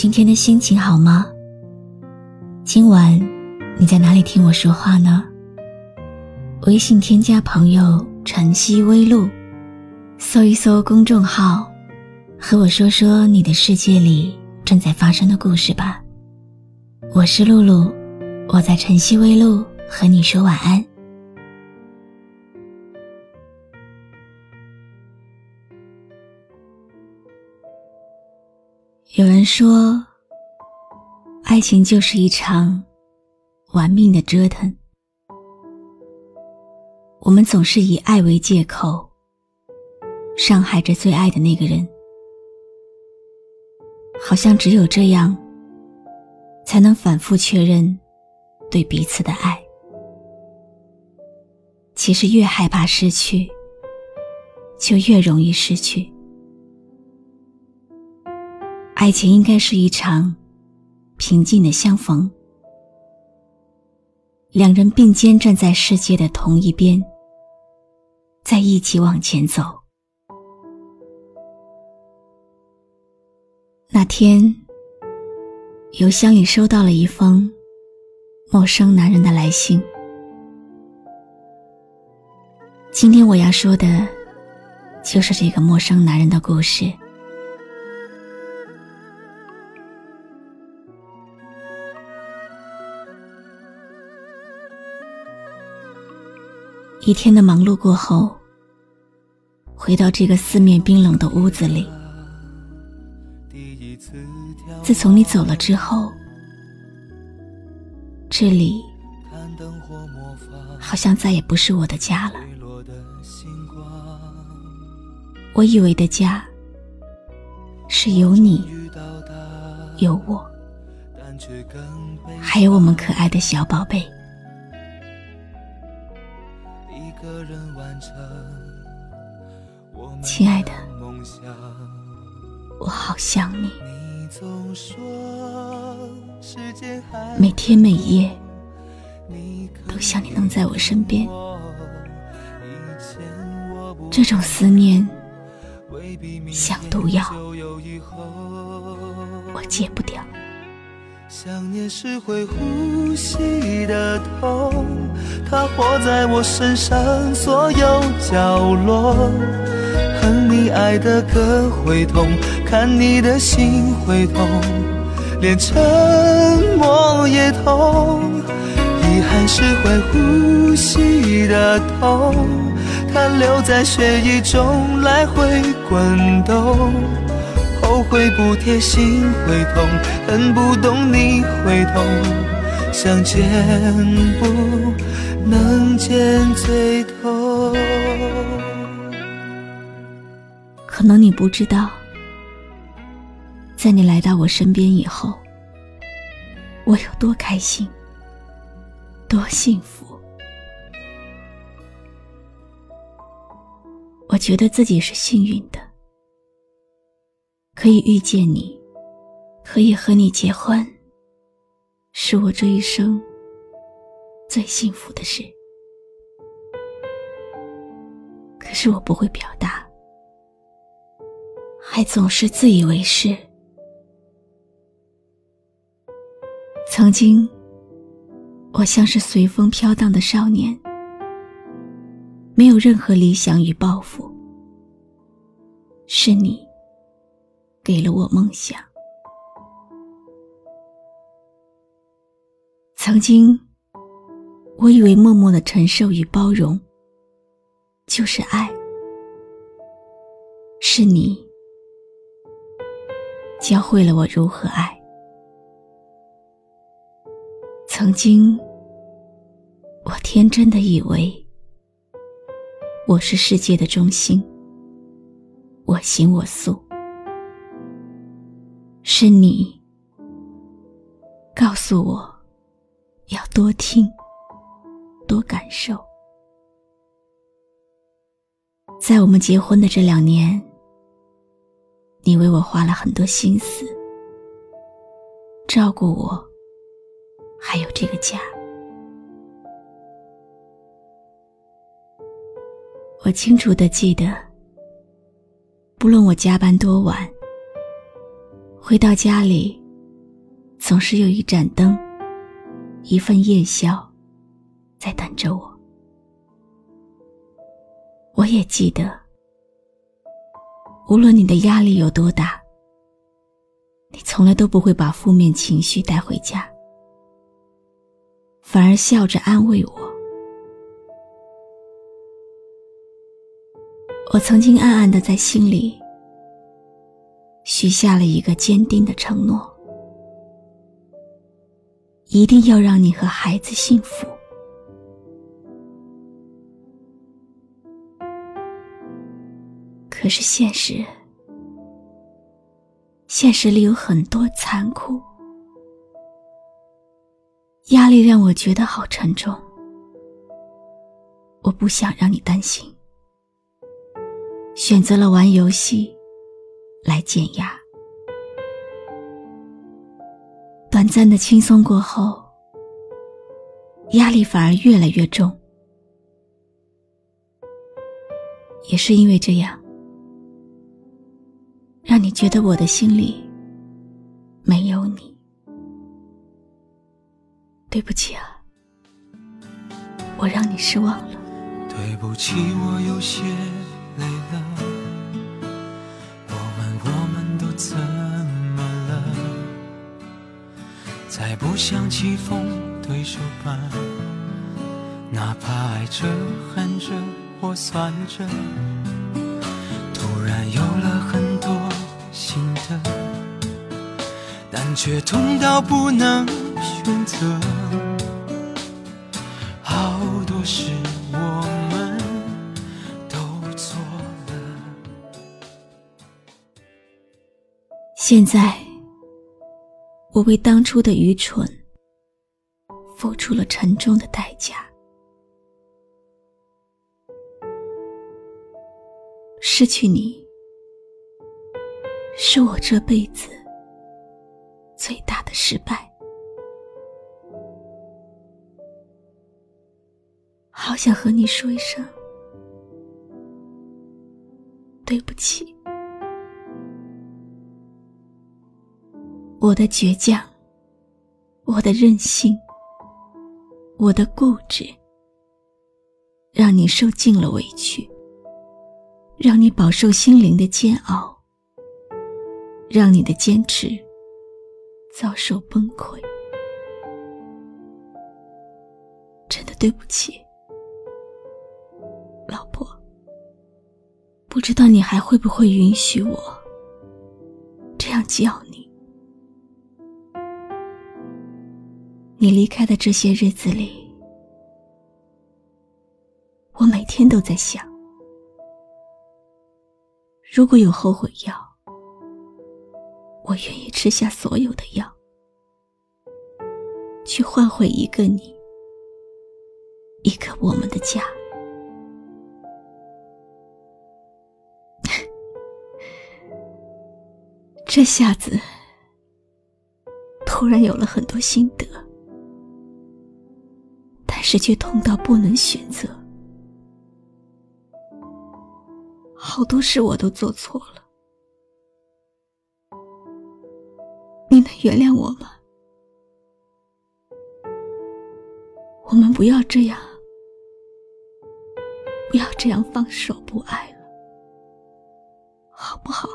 今天的心情好吗？今晚你在哪里听我说话呢？微信添加朋友“晨曦微露”，搜一搜公众号，和我说说你的世界里正在发生的故事吧。我是露露，我在晨曦微露和你说晚安。有人说，爱情就是一场玩命的折腾。我们总是以爱为借口，伤害着最爱的那个人，好像只有这样，才能反复确认对彼此的爱。其实，越害怕失去，就越容易失去。爱情应该是一场平静的相逢，两人并肩站在世界的同一边，在一起往前走。那天，邮箱里收到了一封陌生男人的来信。今天我要说的，就是这个陌生男人的故事。一天的忙碌过后，回到这个四面冰冷的屋子里。自从你走了之后，这里好像再也不是我的家了。我以为的家，是有你，有我，还有我们可爱的小宝贝。亲爱的，我好想你，每天每夜都想你能在我身边。这种思念像毒药，我戒不掉。想念是会呼吸的痛，它活在我身上所有角落。恨你爱的歌会痛，看你的心会痛，连沉默也痛。遗憾是会呼吸的痛，它留在血液中来回滚动。后悔不贴心会痛，恨不懂你会痛，想见不能见最痛。可能你不知道，在你来到我身边以后，我有多开心，多幸福。我觉得自己是幸运的。可以遇见你，可以和你结婚，是我这一生最幸福的事。可是我不会表达，还总是自以为是。曾经，我像是随风飘荡的少年，没有任何理想与抱负。是你。给了我梦想。曾经，我以为默默的承受与包容就是爱。是你教会了我如何爱。曾经，我天真的以为我是世界的中心，我行我素。是你告诉我要多听，多感受。在我们结婚的这两年，你为我花了很多心思，照顾我，还有这个家。我清楚的记得，不论我加班多晚，回到家里，总是有一盏灯，一份夜宵，在等着我。我也记得，无论你的压力有多大，你从来都不会把负面情绪带回家，反而笑着安慰我。我曾经暗暗的在心里许下了一个坚定的承诺：一定要让你和孩子幸福。可是现实，现实里有很多残酷，压力让我觉得好沉重。我不想让你担心，选择了玩游戏来减压。短暂的轻松过后，压力反而越来越重，也是因为这样。让你觉得我的心里没有你，对不起啊，我让你失望了。对不起，我有些累了。我们我们都曾再不想棋逢对手吧，哪怕爱着、恨着或算着，突然有了很。却痛到不能选择，好多事我们都错了。现在，我为当初的愚蠢付出了沉重的代价。失去你，是我这辈子。最大的失败，好想和你说一声对不起。我的倔强，我的任性，我的固执，让你受尽了委屈，让你饱受心灵的煎熬，让你的坚持。遭受崩溃，真的对不起，老婆。不知道你还会不会允许我这样叫你？你离开的这些日子里，我每天都在想，如果有后悔药。我愿意吃下所有的药，去换回一个你，一个我们的家。这下子，突然有了很多心得，但是却痛到不能选择，好多事我都做错了。你能原谅我吗？我们不要这样，不要这样放手不爱了，好不好？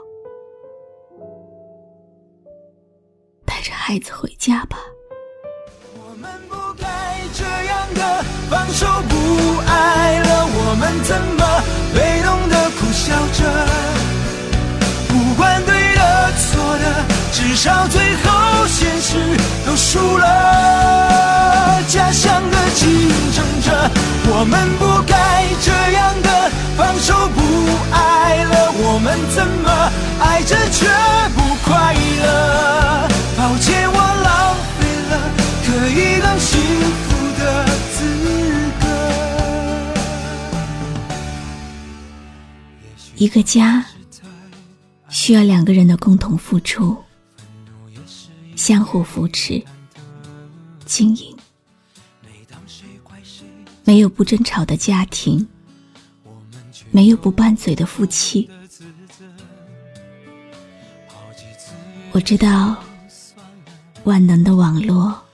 带着孩子回家吧。放手不爱了，我们怎么被动的苦笑着？不管对的错的。至少最后现实都输了，假象的竞争者，我们不该这样的放手不爱了，我们怎么爱着却不快乐？抱歉一个家需要两个人的共同付出相互扶持经营。没有不争吵的家庭没有不拌嘴的夫妻。我知道万能的网络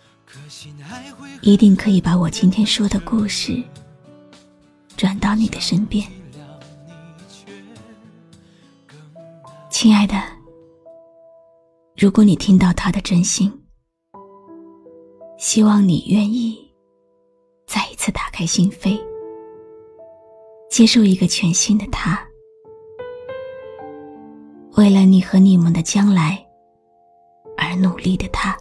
一定可以把我今天说的故事转到你的身边。亲爱的，如果你听到他的真心，希望你愿意。再一次打开心扉，接受一个全新的他。为了你和你们的将来而努力的他。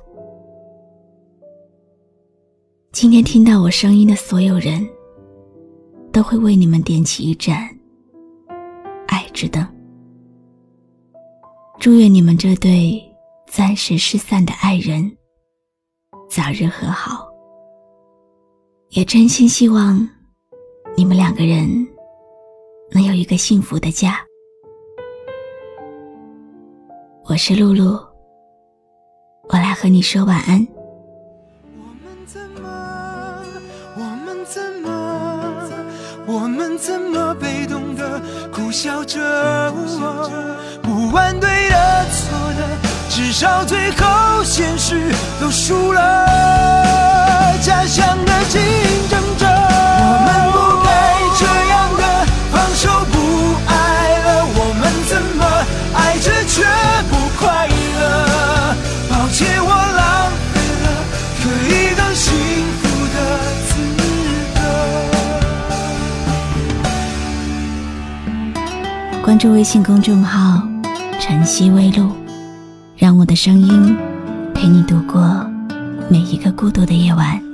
今天听到我声音的所有人，都会为你们点起一盏爱之灯。祝愿你们这对暂时失散的爱人早日和好。也真心希望你们两个人能有一个幸福的家。我是露露，我来和你说晚安。苦笑着？不问对的错的，至少最后现实都输了。家乡的记忆关注微信公众号“晨曦微露”，让我的声音陪你度过每一个孤独的夜晚。